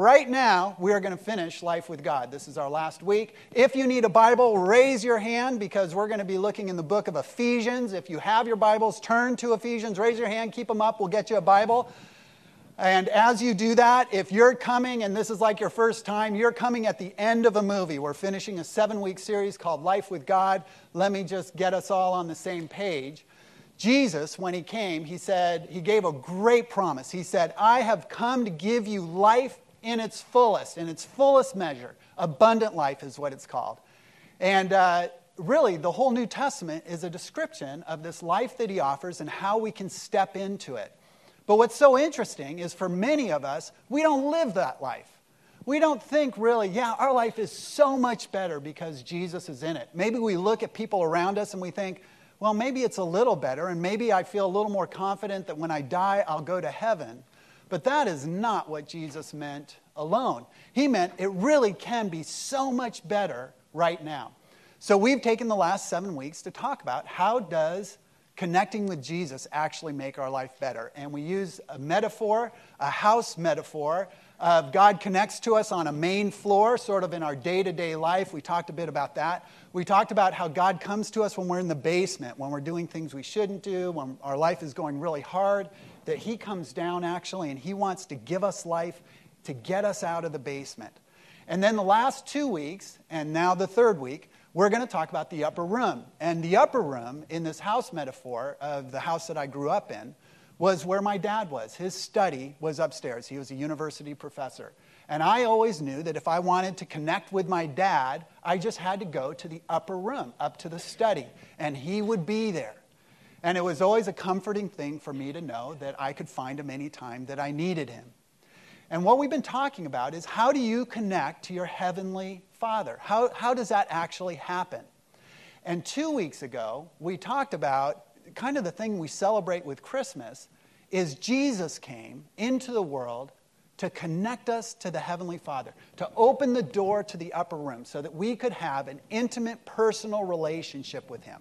right now, we are going to finish Life with God. This is our last week. If you need a Bible, raise your hand because we're going to be looking in the book of Ephesians. If you have your Bibles, turn to Ephesians, raise your hand, keep them up, we'll get you a Bible. And as you do that, if you're coming and this is like your first time, you're coming at the end of a movie. We're finishing a seven week series called Life with God. Let me just get us all on the same page. Jesus, when he came, he said, he gave a great promise. He said, I have come to give you life in its fullest, in its fullest measure. Abundant life is what it's called. And uh, really, the whole New Testament is a description of this life that he offers and how we can step into it. But what's so interesting is for many of us, we don't live that life. We don't think really, yeah, our life is so much better because Jesus is in it. Maybe we look at people around us and we think, well, maybe it's a little better, and maybe I feel a little more confident that when I die, I'll go to heaven. But that is not what Jesus meant alone. He meant it really can be so much better right now. So we've taken the last seven weeks to talk about how does connecting with Jesus actually make our life better. And we use a metaphor, a house metaphor, of God connects to us on a main floor, sort of in our day to day life. We talked a bit about that. We talked about how God comes to us when we're in the basement, when we're doing things we shouldn't do, when our life is going really hard, that He comes down actually and He wants to give us life to get us out of the basement. And then the last two weeks, and now the third week, we're going to talk about the upper room. And the upper room, in this house metaphor of the house that I grew up in, was where my dad was. His study was upstairs. He was a university professor. And I always knew that if I wanted to connect with my dad, I just had to go to the upper room, up to the study, and he would be there. And it was always a comforting thing for me to know that I could find him anytime that I needed him. And what we've been talking about is how do you connect to your heavenly Father? How, how does that actually happen? And two weeks ago, we talked about kind of the thing we celebrate with Christmas is Jesus came into the world to connect us to the Heavenly Father, to open the door to the upper room so that we could have an intimate, personal relationship with Him.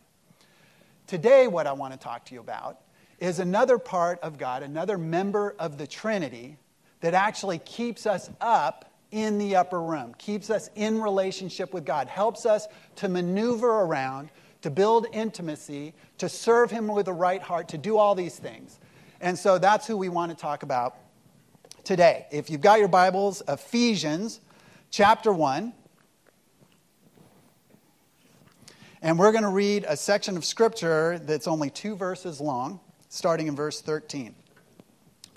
Today, what I want to talk to you about is another part of God, another member of the Trinity that actually keeps us up in the upper room, keeps us in relationship with God, helps us to maneuver around to build intimacy, to serve Him with a right heart, to do all these things. And so that's who we want to talk about today. If you've got your Bibles, Ephesians chapter 1. And we're going to read a section of Scripture that's only two verses long, starting in verse 13.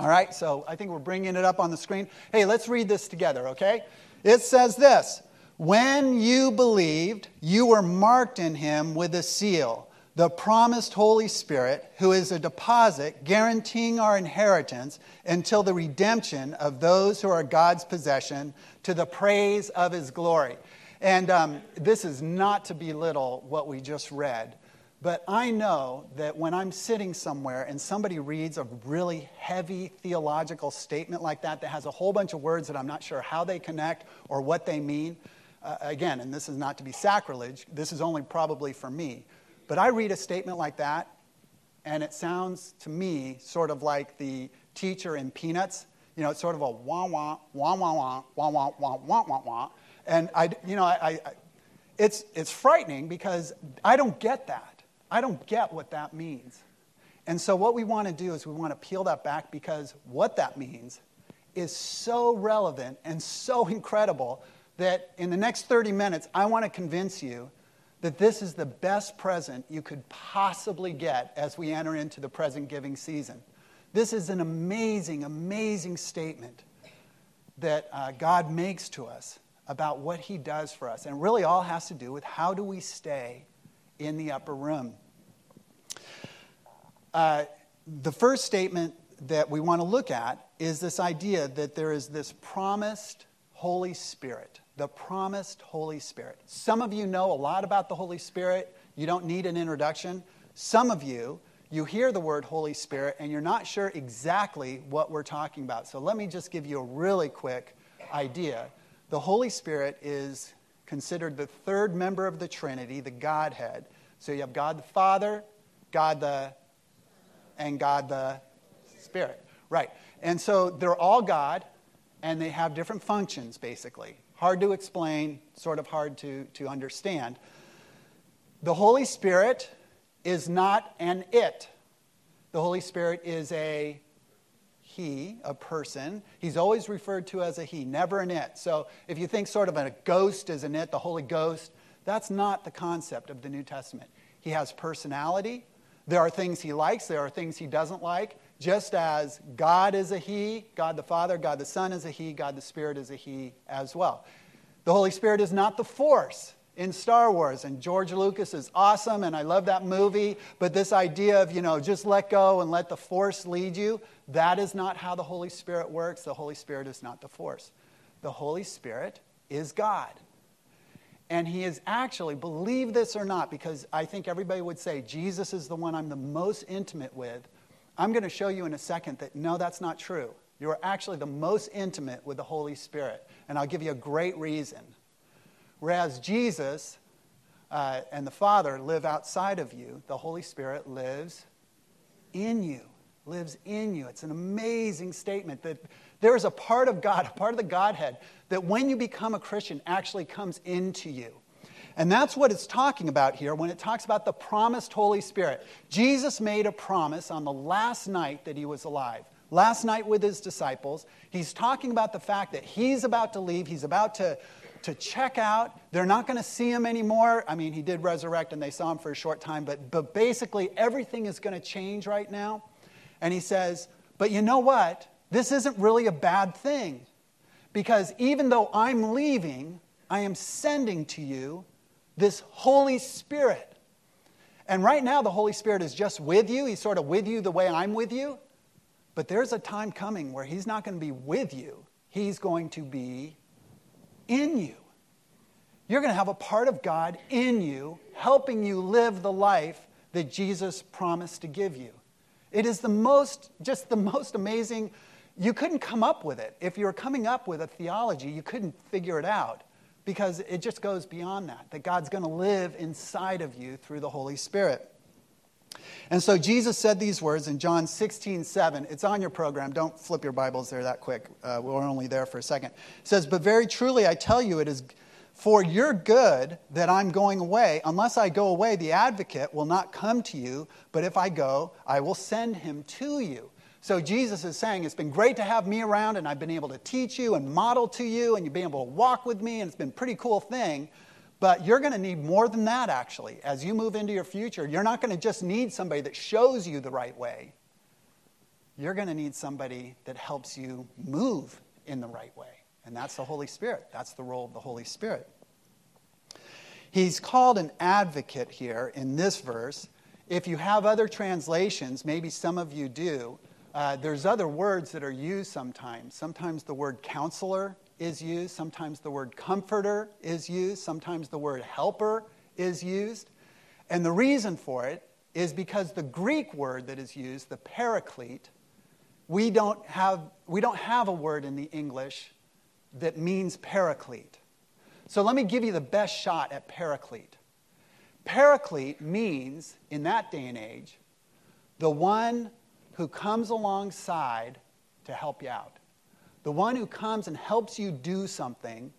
All right, so I think we're bringing it up on the screen. Hey, let's read this together, okay? It says this when you believed, you were marked in him with a seal, the promised Holy Spirit, who is a deposit guaranteeing our inheritance until the redemption of those who are God's possession to the praise of his glory. And um, this is not to belittle what we just read, but I know that when I'm sitting somewhere and somebody reads a really heavy theological statement like that, that has a whole bunch of words that I'm not sure how they connect or what they mean, uh, again, and this is not to be sacrilege, this is only probably for me, but I read a statement like that, and it sounds to me sort of like the teacher in Peanuts. You know, it's sort of a wah wah, wah wah wah, wah wah wah wah wah wah. And I, you know, I, I, it's, it's frightening because I don't get that. I don't get what that means. And so, what we want to do is we want to peel that back because what that means is so relevant and so incredible that in the next 30 minutes, I want to convince you that this is the best present you could possibly get as we enter into the present giving season. This is an amazing, amazing statement that uh, God makes to us about what He does for us. And really, all has to do with how do we stay in the upper room. Uh, the first statement that we want to look at is this idea that there is this promised Holy Spirit the promised Holy Spirit. Some of you know a lot about the Holy Spirit. You don't need an introduction. Some of you, you hear the word Holy Spirit and you're not sure exactly what we're talking about. So let me just give you a really quick idea. The Holy Spirit is considered the third member of the Trinity, the Godhead. So you have God the Father, God the, and God the Spirit. Right. And so they're all God and they have different functions, basically. Hard to explain, sort of hard to, to understand. The Holy Spirit is not an it. The Holy Spirit is a he, a person. He's always referred to as a he, never an it. So if you think sort of a ghost is an it, the Holy Ghost, that's not the concept of the New Testament. He has personality. There are things he likes, there are things he doesn't like. Just as God is a he, God the Father, God the Son is a he, God the Spirit is a he as well. The Holy Spirit is not the force in Star Wars. And George Lucas is awesome, and I love that movie. But this idea of, you know, just let go and let the force lead you, that is not how the Holy Spirit works. The Holy Spirit is not the force. The Holy Spirit is God. And he is actually, believe this or not, because I think everybody would say Jesus is the one I'm the most intimate with. I'm going to show you in a second that no, that's not true. You are actually the most intimate with the Holy Spirit. And I'll give you a great reason. Whereas Jesus uh, and the Father live outside of you, the Holy Spirit lives in you. Lives in you. It's an amazing statement that there is a part of God, a part of the Godhead, that when you become a Christian actually comes into you. And that's what it's talking about here when it talks about the promised Holy Spirit. Jesus made a promise on the last night that he was alive. Last night with his disciples, he's talking about the fact that he's about to leave, he's about to to check out. They're not going to see him anymore. I mean, he did resurrect and they saw him for a short time, but, but basically everything is going to change right now. And he says, But you know what? This isn't really a bad thing because even though I'm leaving, I am sending to you this Holy Spirit. And right now, the Holy Spirit is just with you. He's sort of with you the way I'm with you. But there's a time coming where He's not going to be with you, He's going to be in you. You're going to have a part of God in you, helping you live the life that Jesus promised to give you. It is the most, just the most amazing. You couldn't come up with it. If you were coming up with a theology, you couldn't figure it out because it just goes beyond that, that God's going to live inside of you through the Holy Spirit. And so Jesus said these words in John 16, 7. It's on your program. Don't flip your Bibles there that quick. Uh, we're only there for a second. It says, But very truly I tell you, it is for your good that I'm going away. Unless I go away, the advocate will not come to you, but if I go, I will send him to you. So Jesus is saying, It's been great to have me around, and I've been able to teach you and model to you, and you've been able to walk with me, and it's been a pretty cool thing. But you're going to need more than that, actually. As you move into your future, you're not going to just need somebody that shows you the right way. You're going to need somebody that helps you move in the right way. And that's the Holy Spirit. That's the role of the Holy Spirit. He's called an advocate here in this verse. If you have other translations, maybe some of you do, uh, there's other words that are used sometimes. Sometimes the word counselor is used, sometimes the word comforter is used, sometimes the word helper is used. And the reason for it is because the Greek word that is used, the paraclete, we don't have, we don't have a word in the English that means paraclete. So let me give you the best shot at paraclete. Paraclete means, in that day and age, the one who comes alongside to help you out the one who comes and helps you do something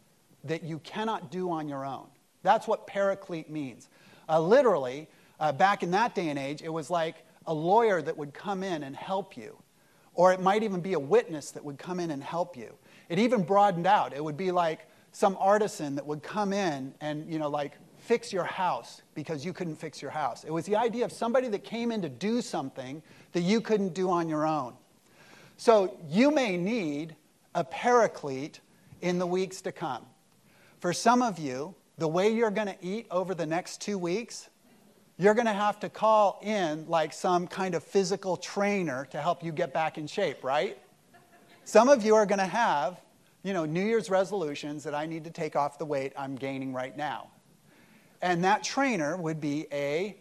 that you cannot do on your own. That's what paraclete means. Uh, literally, uh, back in that day and age, it was like a lawyer that would come in and help you. Or it might even be a witness that would come in and help you. It even broadened out. It would be like some artisan that would come in and, you know, like fix your house because you couldn't fix your house. It was the idea of somebody that came in to do something that you couldn't do on your own. So you may need a paraclete in the weeks to come. For some of you, the way you're going to eat over the next two weeks, you're going to have to call in like some kind of physical trainer to help you get back in shape, right? Some of you are going to have, you know, New Year's resolutions that I need to take off the weight I'm gaining right now. And that trainer would be a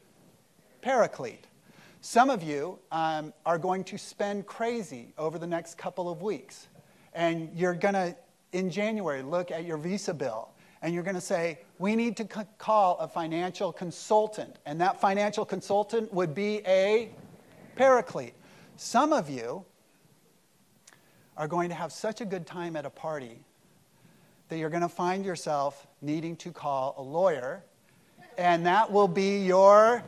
paraclete. Some of you um, are going to spend crazy over the next couple of weeks and you're going to, in January, look at your visa bill and you're going to say, we need to c- call a financial consultant. And that financial consultant would be a paraclete. Some of you are going to have such a good time at a party that you're going to find yourself needing to call a lawyer, and that will be your.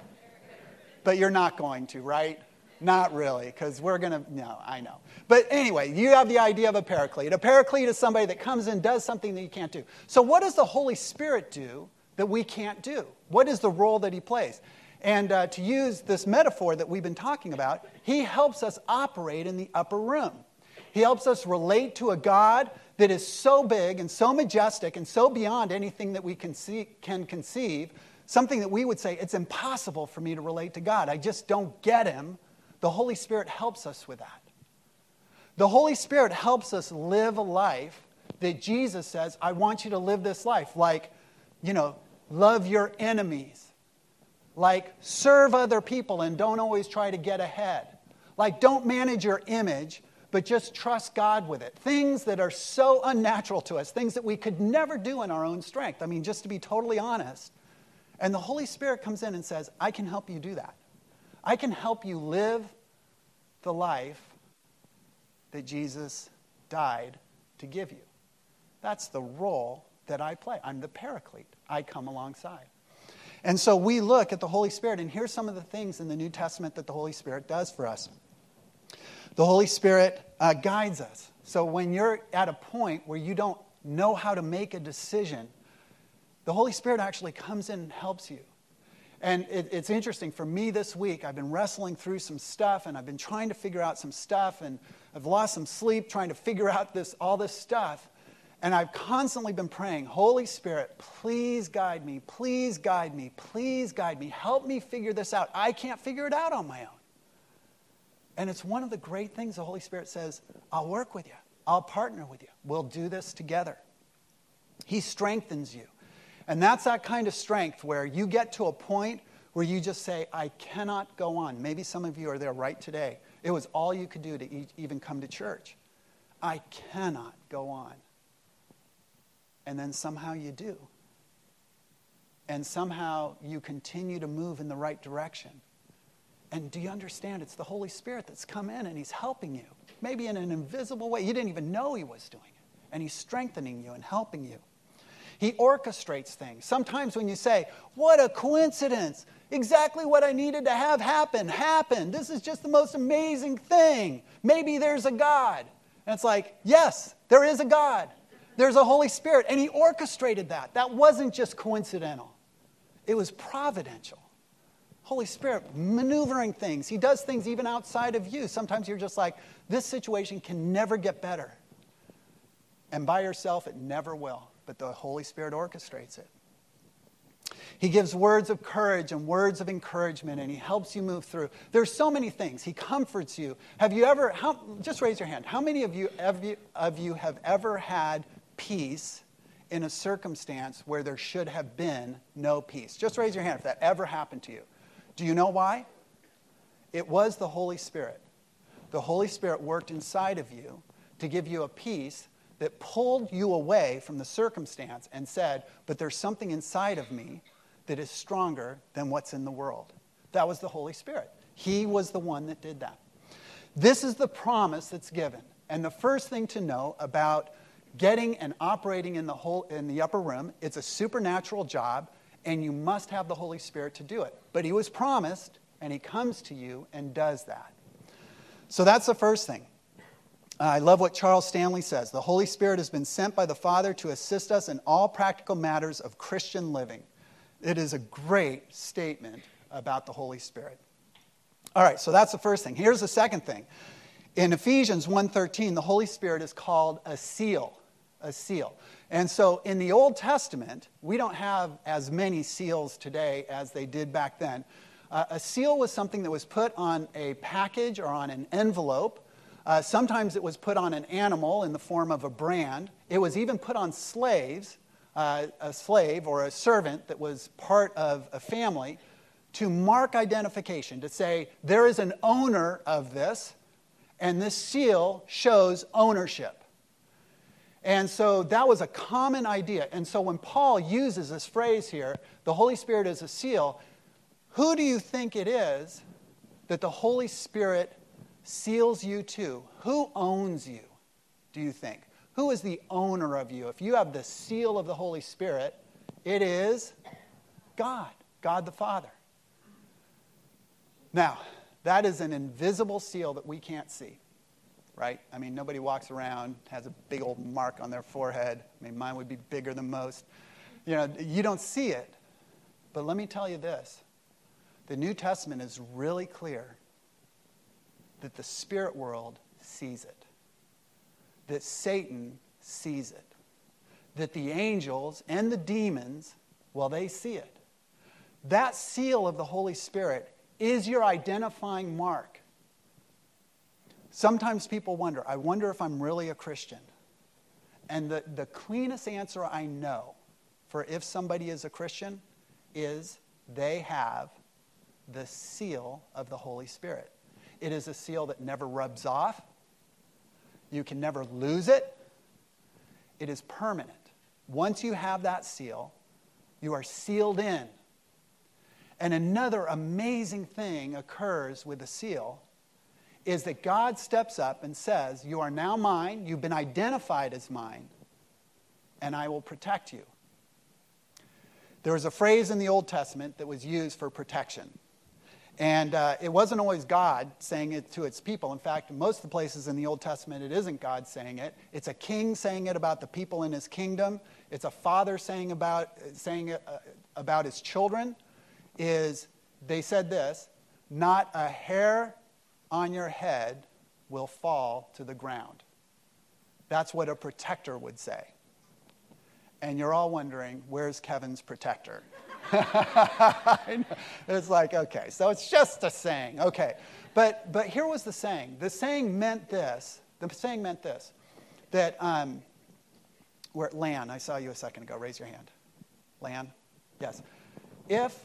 But you're not going to, right? Not really, because we're going to. No, I know. But anyway, you have the idea of a paraclete. A paraclete is somebody that comes and does something that you can't do. So, what does the Holy Spirit do that we can't do? What is the role that He plays? And uh, to use this metaphor that we've been talking about, He helps us operate in the upper room. He helps us relate to a God that is so big and so majestic and so beyond anything that we can, see, can conceive, something that we would say, it's impossible for me to relate to God. I just don't get Him. The Holy Spirit helps us with that. The Holy Spirit helps us live a life that Jesus says, I want you to live this life. Like, you know, love your enemies. Like, serve other people and don't always try to get ahead. Like, don't manage your image, but just trust God with it. Things that are so unnatural to us, things that we could never do in our own strength. I mean, just to be totally honest. And the Holy Spirit comes in and says, I can help you do that. I can help you live the life that Jesus died to give you. That's the role that I play. I'm the paraclete, I come alongside. And so we look at the Holy Spirit, and here's some of the things in the New Testament that the Holy Spirit does for us. The Holy Spirit uh, guides us. So when you're at a point where you don't know how to make a decision, the Holy Spirit actually comes in and helps you. And it, it's interesting, for me this week, I've been wrestling through some stuff and I've been trying to figure out some stuff and I've lost some sleep trying to figure out this, all this stuff. And I've constantly been praying, Holy Spirit, please guide me, please guide me, please guide me. Help me figure this out. I can't figure it out on my own. And it's one of the great things the Holy Spirit says I'll work with you, I'll partner with you, we'll do this together. He strengthens you. And that's that kind of strength where you get to a point where you just say, I cannot go on. Maybe some of you are there right today. It was all you could do to even come to church. I cannot go on. And then somehow you do. And somehow you continue to move in the right direction. And do you understand? It's the Holy Spirit that's come in and He's helping you, maybe in an invisible way. You didn't even know He was doing it. And He's strengthening you and helping you. He orchestrates things. Sometimes when you say, What a coincidence! Exactly what I needed to have happen happened. This is just the most amazing thing. Maybe there's a God. And it's like, Yes, there is a God. There's a Holy Spirit. And He orchestrated that. That wasn't just coincidental, it was providential. Holy Spirit maneuvering things. He does things even outside of you. Sometimes you're just like, This situation can never get better. And by yourself, it never will but the Holy Spirit orchestrates it. He gives words of courage and words of encouragement, and he helps you move through. There's so many things. He comforts you. Have you ever, how, just raise your hand, how many of you, of you have ever had peace in a circumstance where there should have been no peace? Just raise your hand if that ever happened to you. Do you know why? It was the Holy Spirit. The Holy Spirit worked inside of you to give you a peace that pulled you away from the circumstance and said, But there's something inside of me that is stronger than what's in the world. That was the Holy Spirit. He was the one that did that. This is the promise that's given. And the first thing to know about getting and operating in the, whole, in the upper room, it's a supernatural job, and you must have the Holy Spirit to do it. But He was promised, and He comes to you and does that. So that's the first thing. I love what Charles Stanley says. The Holy Spirit has been sent by the Father to assist us in all practical matters of Christian living. It is a great statement about the Holy Spirit. All right, so that's the first thing. Here's the second thing. In Ephesians 1:13, the Holy Spirit is called a seal, a seal. And so in the Old Testament, we don't have as many seals today as they did back then. Uh, a seal was something that was put on a package or on an envelope uh, sometimes it was put on an animal in the form of a brand. It was even put on slaves, uh, a slave or a servant that was part of a family, to mark identification, to say there is an owner of this, and this seal shows ownership. And so that was a common idea. And so when Paul uses this phrase here, the Holy Spirit is a seal, who do you think it is that the Holy Spirit seals you to? Who owns you? do you think? Who is the owner of you? If you have the seal of the Holy Spirit, it is God, God the Father. Now, that is an invisible seal that we can't see, right? I mean, nobody walks around, has a big old mark on their forehead. I mean, mine would be bigger than most. You know, you don't see it. But let me tell you this the New Testament is really clear that the spirit world sees it, that Satan sees it, that the angels and the demons, well, they see it. That seal of the Holy Spirit is your identifying mark. Sometimes people wonder, I wonder if I'm really a Christian. And the, the cleanest answer I know for if somebody is a Christian is they have the seal of the Holy Spirit. It is a seal that never rubs off. You can never lose it. It is permanent. Once you have that seal, you are sealed in. And another amazing thing occurs with the seal is that God steps up and says, You are now mine, you've been identified as mine, and I will protect you. There was a phrase in the Old Testament that was used for protection. And uh, it wasn't always God saying it to its people. In fact, most of the places in the Old Testament, it isn't God saying it. It's a king saying it about the people in his kingdom. It's a father saying about saying it, uh, about his children. Is they said this: "Not a hair on your head will fall to the ground." That's what a protector would say. And you're all wondering, where's Kevin's protector? it's like, okay, so it's just a saying. Okay. But, but here was the saying. The saying meant this. The saying meant this that um, we're at Lan. I saw you a second ago. Raise your hand. Lan? Yes. If,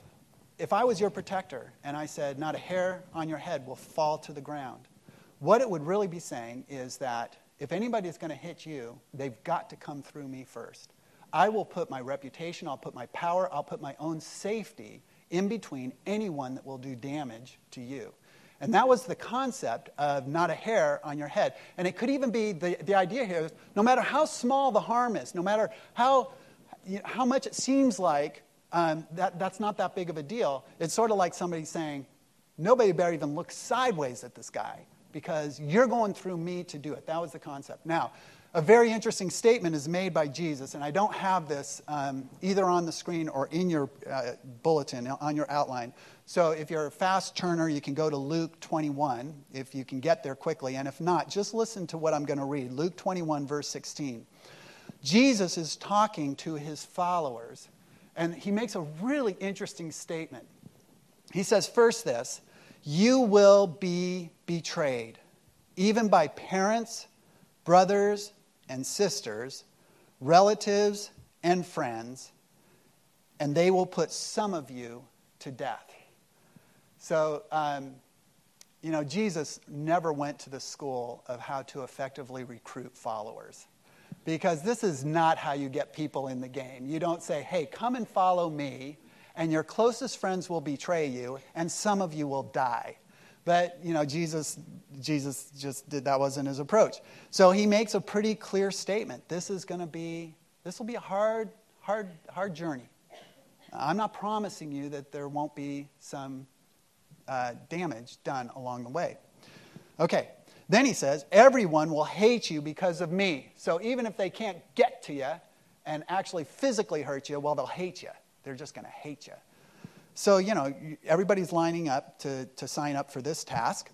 if I was your protector and I said, not a hair on your head will fall to the ground, what it would really be saying is that if anybody's going to hit you, they've got to come through me first. I will put my reputation, I'll put my power, I'll put my own safety in between anyone that will do damage to you. And that was the concept of not a hair on your head. And it could even be the, the idea here is no matter how small the harm is, no matter how, you know, how much it seems like um, that, that's not that big of a deal, it's sort of like somebody saying, nobody better even look sideways at this guy because you're going through me to do it. That was the concept. Now, a very interesting statement is made by Jesus, and I don't have this um, either on the screen or in your uh, bulletin, on your outline. So if you're a fast turner, you can go to Luke 21 if you can get there quickly. And if not, just listen to what I'm going to read Luke 21, verse 16. Jesus is talking to his followers, and he makes a really interesting statement. He says, First, this, you will be betrayed, even by parents, brothers, and sisters, relatives and friends, and they will put some of you to death. So, um, you know, Jesus never went to the school of how to effectively recruit followers. Because this is not how you get people in the game. You don't say, hey, come and follow me, and your closest friends will betray you, and some of you will die. But, you know, Jesus, Jesus just did, that wasn't his approach. So he makes a pretty clear statement. This is going to be, this will be a hard, hard, hard journey. I'm not promising you that there won't be some uh, damage done along the way. Okay, then he says, everyone will hate you because of me. So even if they can't get to you and actually physically hurt you, well, they'll hate you. They're just going to hate you. So, you know, everybody's lining up to, to sign up for this task.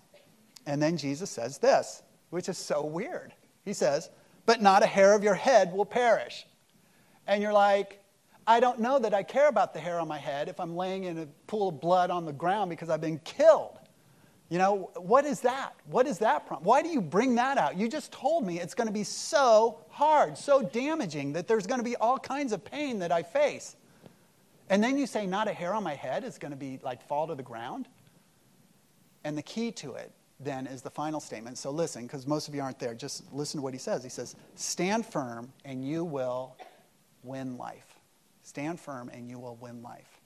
And then Jesus says this, which is so weird. He says, But not a hair of your head will perish. And you're like, I don't know that I care about the hair on my head if I'm laying in a pool of blood on the ground because I've been killed. You know, what is that? What is that problem? Why do you bring that out? You just told me it's going to be so hard, so damaging, that there's going to be all kinds of pain that I face. And then you say, not a hair on my head is going to be like fall to the ground. And the key to it then is the final statement. So listen, because most of you aren't there. Just listen to what he says. He says, Stand firm and you will win life. Stand firm and you will win life.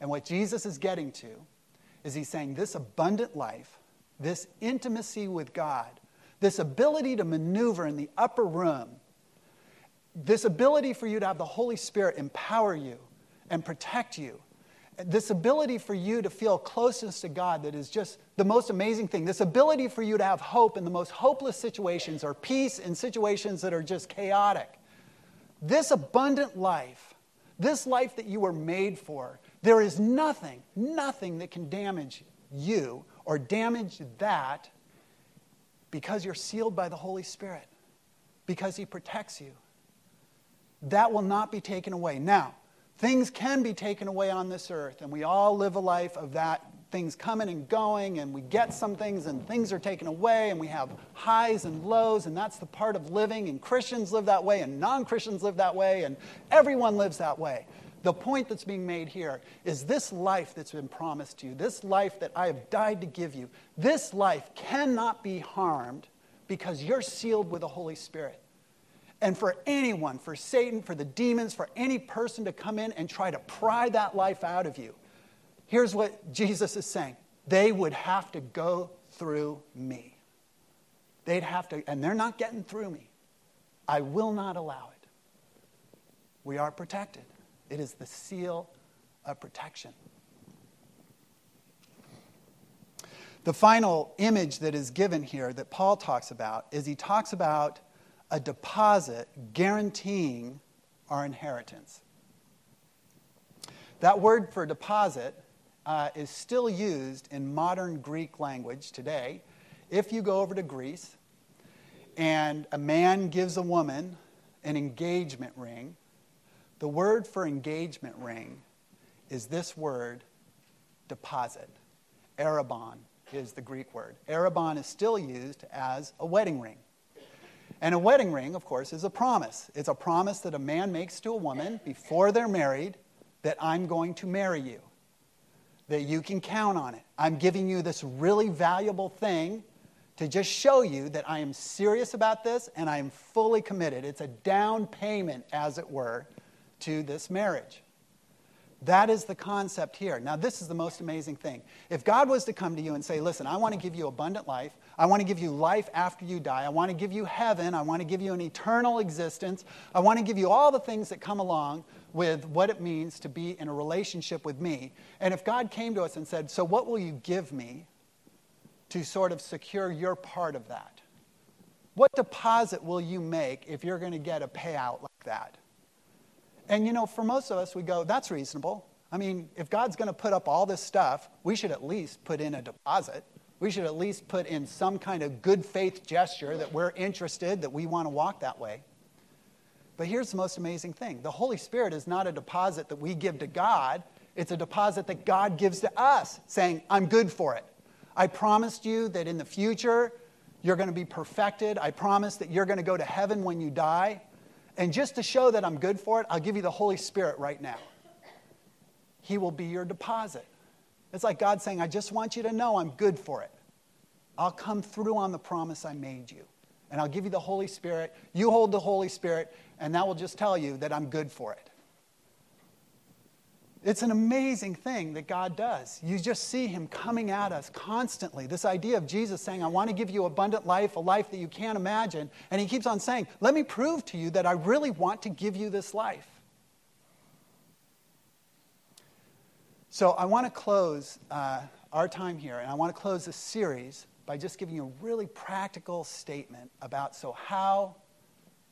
And what Jesus is getting to is he's saying this abundant life, this intimacy with God, this ability to maneuver in the upper room, this ability for you to have the Holy Spirit empower you and protect you, this ability for you to feel closeness to God that is just the most amazing thing. This ability for you to have hope in the most hopeless situations or peace in situations that are just chaotic. This abundant life, this life that you were made for, there is nothing, nothing that can damage you or damage that because you're sealed by the Holy Spirit, because He protects you. That will not be taken away. Now, things can be taken away on this earth, and we all live a life of that things coming and going, and we get some things, and things are taken away, and we have highs and lows, and that's the part of living. And Christians live that way, and non Christians live that way, and everyone lives that way. The point that's being made here is this life that's been promised to you, this life that I have died to give you, this life cannot be harmed because you're sealed with the Holy Spirit. And for anyone, for Satan, for the demons, for any person to come in and try to pry that life out of you, here's what Jesus is saying they would have to go through me. They'd have to, and they're not getting through me. I will not allow it. We are protected. It is the seal of protection. The final image that is given here that Paul talks about is he talks about a deposit guaranteeing our inheritance. That word for deposit uh, is still used in modern Greek language today. If you go over to Greece and a man gives a woman an engagement ring, the word for engagement ring is this word, deposit. Arrabon is the Greek word. Arrabon is still used as a wedding ring. And a wedding ring, of course, is a promise. It's a promise that a man makes to a woman before they're married that I'm going to marry you, that you can count on it. I'm giving you this really valuable thing to just show you that I am serious about this and I am fully committed. It's a down payment, as it were, to this marriage. That is the concept here. Now, this is the most amazing thing. If God was to come to you and say, Listen, I want to give you abundant life, I want to give you life after you die, I want to give you heaven, I want to give you an eternal existence, I want to give you all the things that come along with what it means to be in a relationship with me. And if God came to us and said, So, what will you give me to sort of secure your part of that? What deposit will you make if you're going to get a payout like that? And you know, for most of us, we go, that's reasonable. I mean, if God's going to put up all this stuff, we should at least put in a deposit. We should at least put in some kind of good faith gesture that we're interested, that we want to walk that way. But here's the most amazing thing the Holy Spirit is not a deposit that we give to God, it's a deposit that God gives to us, saying, I'm good for it. I promised you that in the future you're going to be perfected. I promise that you're going to go to heaven when you die. And just to show that I'm good for it, I'll give you the Holy Spirit right now. He will be your deposit. It's like God saying, I just want you to know I'm good for it. I'll come through on the promise I made you. And I'll give you the Holy Spirit. You hold the Holy Spirit, and that will just tell you that I'm good for it. It's an amazing thing that God does. You just see Him coming at us constantly. This idea of Jesus saying, I want to give you abundant life, a life that you can't imagine. And He keeps on saying, Let me prove to you that I really want to give you this life. So I want to close uh, our time here, and I want to close this series by just giving you a really practical statement about so, how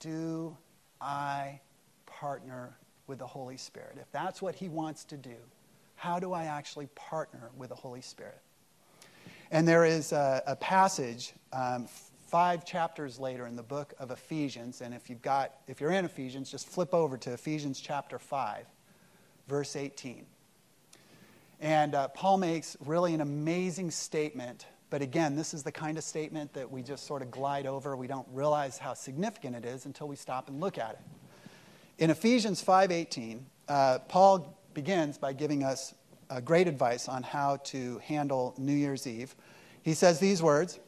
do I partner with the Holy Spirit, if that's what He wants to do, how do I actually partner with the Holy Spirit? And there is a, a passage um, five chapters later in the book of Ephesians, and if you've got, if you're in Ephesians, just flip over to Ephesians chapter 5, verse 18. And uh, Paul makes really an amazing statement. But again, this is the kind of statement that we just sort of glide over. We don't realize how significant it is until we stop and look at it. In Ephesians 5:18, uh, Paul begins by giving us uh, great advice on how to handle New Year's Eve. He says these words.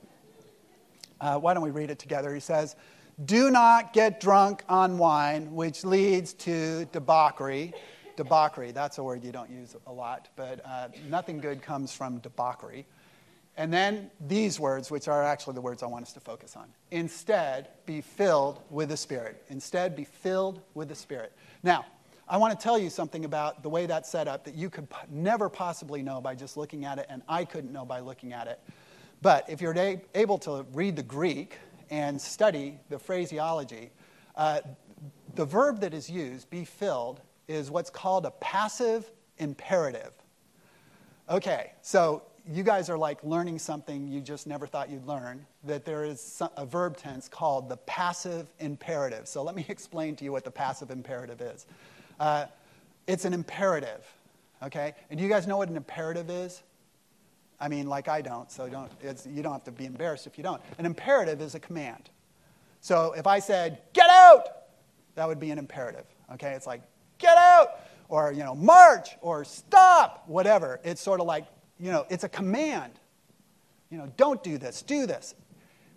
Uh, why don't we read it together? He says, "Do not get drunk on wine, which leads to debauchery." Debauchery, that's a word you don't use a lot, but uh, nothing good comes from debauchery. And then these words, which are actually the words I want us to focus on. Instead, be filled with the Spirit. Instead, be filled with the Spirit. Now, I want to tell you something about the way that's set up that you could never possibly know by just looking at it, and I couldn't know by looking at it. But if you're able to read the Greek and study the phraseology, uh, the verb that is used, be filled, is what's called a passive imperative. Okay, so you guys are like learning something you just never thought you'd learn, that there is a verb tense called the passive imperative. So let me explain to you what the passive imperative is. Uh, it's an imperative, okay? And do you guys know what an imperative is? I mean, like I don't, so don't, you don't have to be embarrassed if you don't. An imperative is a command. So if I said, get out, that would be an imperative, okay? It's like, get out, or, you know, march, or stop, whatever. It's sort of like, you know, it's a command. You know, don't do this, do this.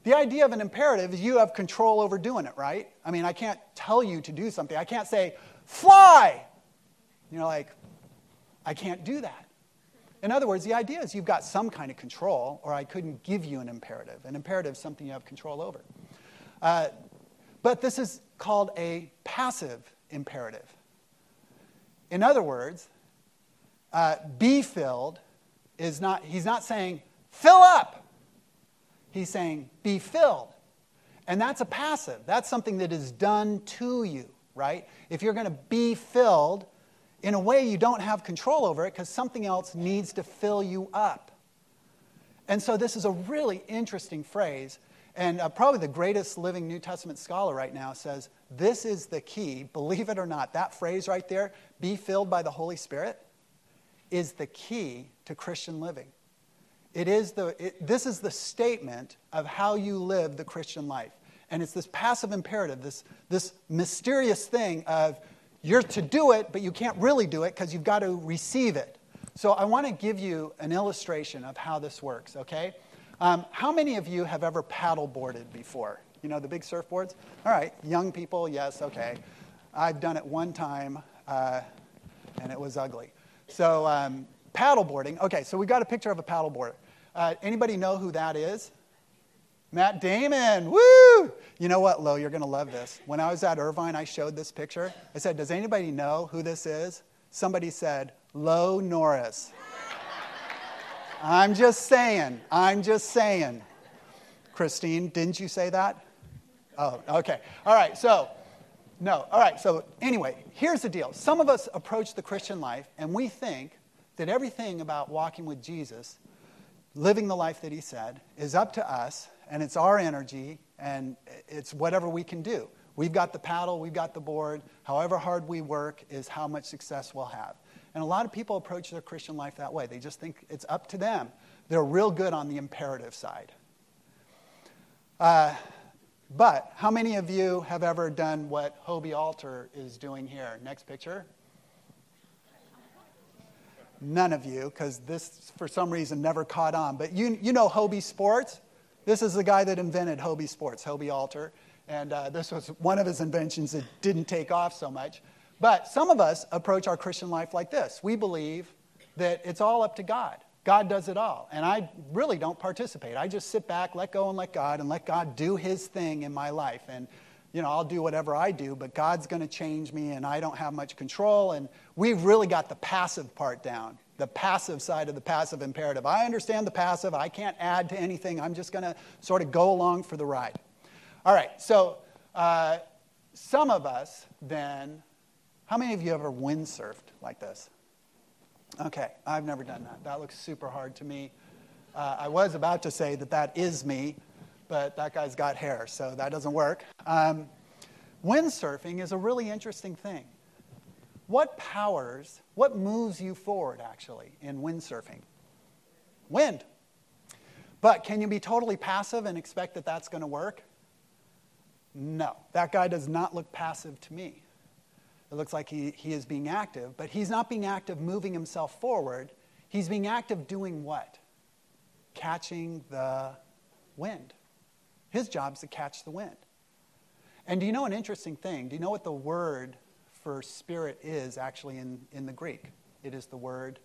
The idea of an imperative is you have control over doing it, right? I mean, I can't tell you to do something. I can't say, fly. You know, like, I can't do that. In other words, the idea is you've got some kind of control, or I couldn't give you an imperative. An imperative is something you have control over. Uh, but this is called a passive imperative. In other words, uh, be filled is not, he's not saying, fill up. He's saying, be filled. And that's a passive. That's something that is done to you, right? If you're going to be filled, in a way you don't have control over it because something else needs to fill you up. And so this is a really interesting phrase. And uh, probably the greatest living New Testament scholar right now says this is the key, believe it or not. That phrase right there, be filled by the Holy Spirit, is the key to Christian living. It is the, it, this is the statement of how you live the Christian life. And it's this passive imperative, this, this mysterious thing of you're to do it, but you can't really do it because you've got to receive it. So I want to give you an illustration of how this works, okay? Um, how many of you have ever paddleboarded before? You know, the big surfboards? All right, young people, yes, okay. I've done it one time, uh, and it was ugly. So, um, paddleboarding. Okay, so we got a picture of a paddleboarder. Uh, anybody know who that is? Matt Damon. Woo! You know what, Lo? You're going to love this. When I was at Irvine, I showed this picture. I said, Does anybody know who this is? Somebody said, Lo Norris. I'm just saying. I'm just saying. Christine, didn't you say that? Oh, okay. All right, so, no. All right, so anyway, here's the deal. Some of us approach the Christian life and we think that everything about walking with Jesus, living the life that he said, is up to us and it's our energy and it's whatever we can do. We've got the paddle, we've got the board. However hard we work is how much success we'll have. And a lot of people approach their Christian life that way. They just think it's up to them. They're real good on the imperative side. Uh, but how many of you have ever done what Hobie Alter is doing here? Next picture. None of you, because this, for some reason, never caught on. But you, you know Hobie Sports? This is the guy that invented Hobie Sports, Hobie Alter. And uh, this was one of his inventions that didn't take off so much. But some of us approach our Christian life like this we believe that it's all up to God. God does it all. And I really don't participate. I just sit back, let go, and let God, and let God do his thing in my life. And, you know, I'll do whatever I do, but God's going to change me, and I don't have much control. And we've really got the passive part down, the passive side of the passive imperative. I understand the passive. I can't add to anything. I'm just going to sort of go along for the ride. All right, so uh, some of us then, how many of you ever windsurfed like this? Okay, I've never done that. That looks super hard to me. Uh, I was about to say that that is me, but that guy's got hair, so that doesn't work. Um, windsurfing is a really interesting thing. What powers, what moves you forward actually in windsurfing? Wind. But can you be totally passive and expect that that's going to work? No, that guy does not look passive to me. It looks like he, he is being active, but he's not being active moving himself forward. He's being active doing what? Catching the wind. His job is to catch the wind. And do you know an interesting thing? Do you know what the word for spirit is actually in, in the Greek? It is the word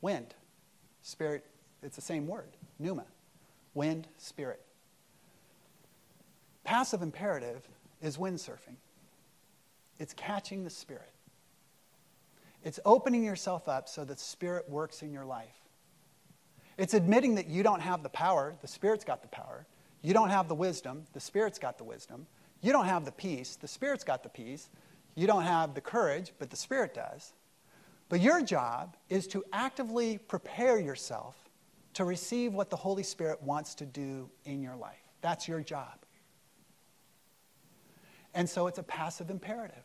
wind. Spirit, it's the same word. pneuma, wind, spirit. Passive imperative is windsurfing. It's catching the spirit. It's opening yourself up so that spirit works in your life. It's admitting that you don't have the power, the spirit's got the power. You don't have the wisdom, the spirit's got the wisdom. You don't have the peace, the spirit's got the peace. You don't have the courage, but the spirit does. But your job is to actively prepare yourself to receive what the Holy Spirit wants to do in your life. That's your job. And so it's a passive imperative.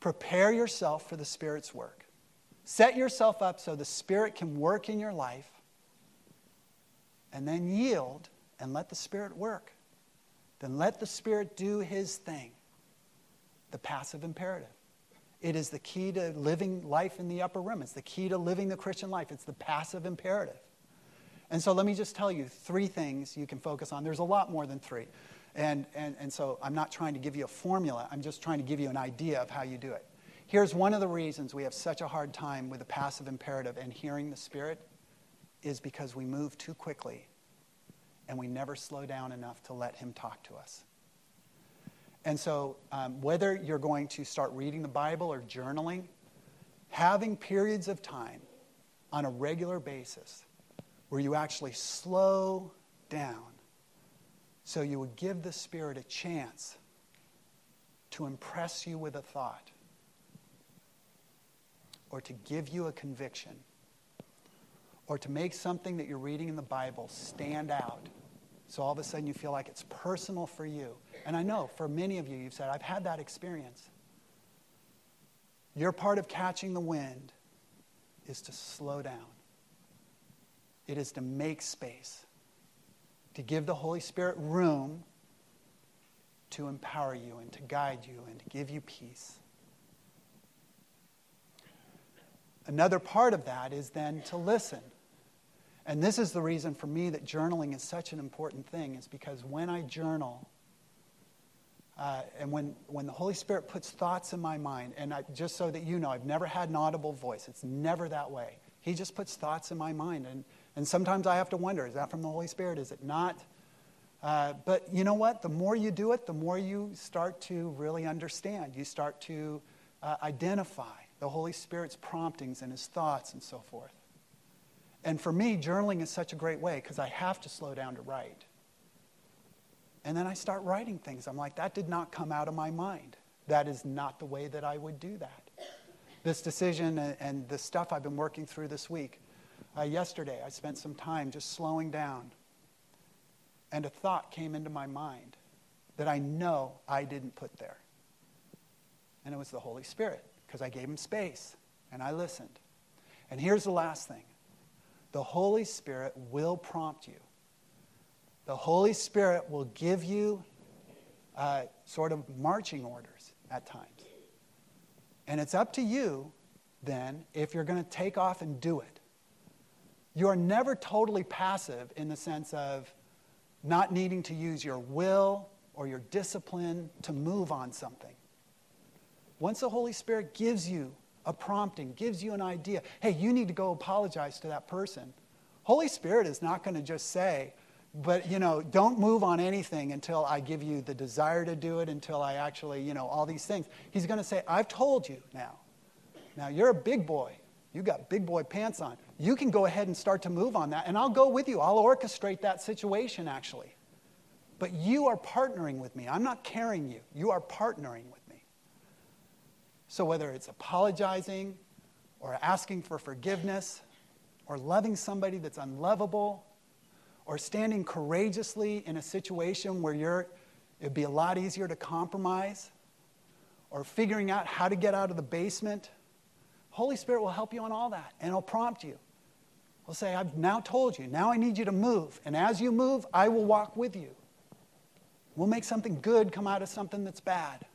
Prepare yourself for the Spirit's work. Set yourself up so the Spirit can work in your life, and then yield and let the Spirit work. Then let the Spirit do His thing. The passive imperative. It is the key to living life in the upper room. It's the key to living the Christian life. It's the passive imperative. And so let me just tell you three things you can focus on. There's a lot more than three. And, and, and so I'm not trying to give you a formula, I'm just trying to give you an idea of how you do it. Here's one of the reasons we have such a hard time with the passive imperative and hearing the Spirit is because we move too quickly and we never slow down enough to let Him talk to us. And so, um, whether you're going to start reading the Bible or journaling, having periods of time on a regular basis where you actually slow down so you would give the Spirit a chance to impress you with a thought or to give you a conviction or to make something that you're reading in the Bible stand out. So all of a sudden you feel like it's personal for you. And I know for many of you, you've said, I've had that experience. Your part of catching the wind is to slow down, it is to make space, to give the Holy Spirit room to empower you and to guide you and to give you peace. Another part of that is then to listen. And this is the reason for me that journaling is such an important thing, is because when I journal, uh, and when, when the Holy Spirit puts thoughts in my mind, and I, just so that you know, I've never had an audible voice. It's never that way. He just puts thoughts in my mind. And, and sometimes I have to wonder is that from the Holy Spirit? Is it not? Uh, but you know what? The more you do it, the more you start to really understand. You start to uh, identify the Holy Spirit's promptings and his thoughts and so forth. And for me, journaling is such a great way because I have to slow down to write. And then I start writing things. I'm like, that did not come out of my mind. That is not the way that I would do that. This decision and, and the stuff I've been working through this week. Uh, yesterday, I spent some time just slowing down. And a thought came into my mind that I know I didn't put there. And it was the Holy Spirit because I gave him space and I listened. And here's the last thing the Holy Spirit will prompt you the Holy Spirit will give you uh, sort of marching orders at times. And it's up to you then if you're going to take off and do it. You are never totally passive in the sense of not needing to use your will or your discipline to move on something. Once the Holy Spirit gives you a prompting, gives you an idea, hey, you need to go apologize to that person. Holy Spirit is not going to just say, but you know don't move on anything until i give you the desire to do it until i actually you know all these things he's going to say i've told you now now you're a big boy you got big boy pants on. You can go ahead and start to move on that and i'll go with you. I'll orchestrate that situation actually. But you are partnering with me. I'm not carrying you. You are partnering with me. So whether it's apologizing or asking for forgiveness or loving somebody that's unlovable or standing courageously in a situation where you're, it'd be a lot easier to compromise, or figuring out how to get out of the basement. Holy Spirit will help you on all that, and He'll prompt you. He'll say, I've now told you, now I need you to move. And as you move, I will walk with you. We'll make something good come out of something that's bad.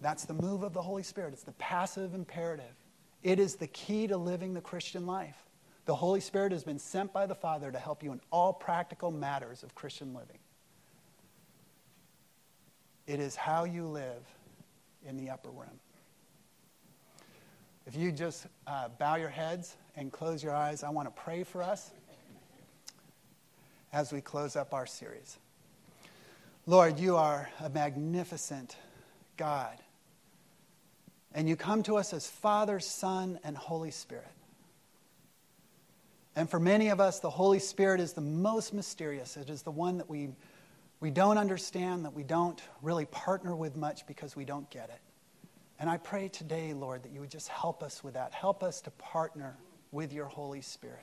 That's the move of the Holy Spirit. It's the passive imperative. It is the key to living the Christian life. The Holy Spirit has been sent by the Father to help you in all practical matters of Christian living. It is how you live in the upper room. If you just uh, bow your heads and close your eyes, I want to pray for us as we close up our series. Lord, you are a magnificent God. And you come to us as Father, Son, and Holy Spirit. And for many of us, the Holy Spirit is the most mysterious. It is the one that we, we don't understand, that we don't really partner with much because we don't get it. And I pray today, Lord, that you would just help us with that. Help us to partner with your Holy Spirit.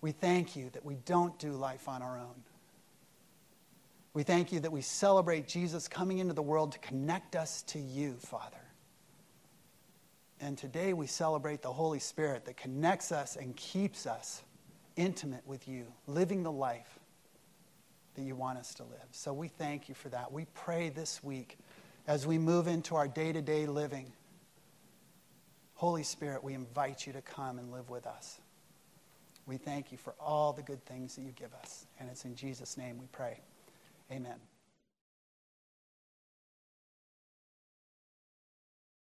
We thank you that we don't do life on our own. We thank you that we celebrate Jesus coming into the world to connect us to you, Father. And today we celebrate the Holy Spirit that connects us and keeps us intimate with you, living the life that you want us to live. So we thank you for that. We pray this week as we move into our day to day living. Holy Spirit, we invite you to come and live with us. We thank you for all the good things that you give us. And it's in Jesus' name we pray. Amen.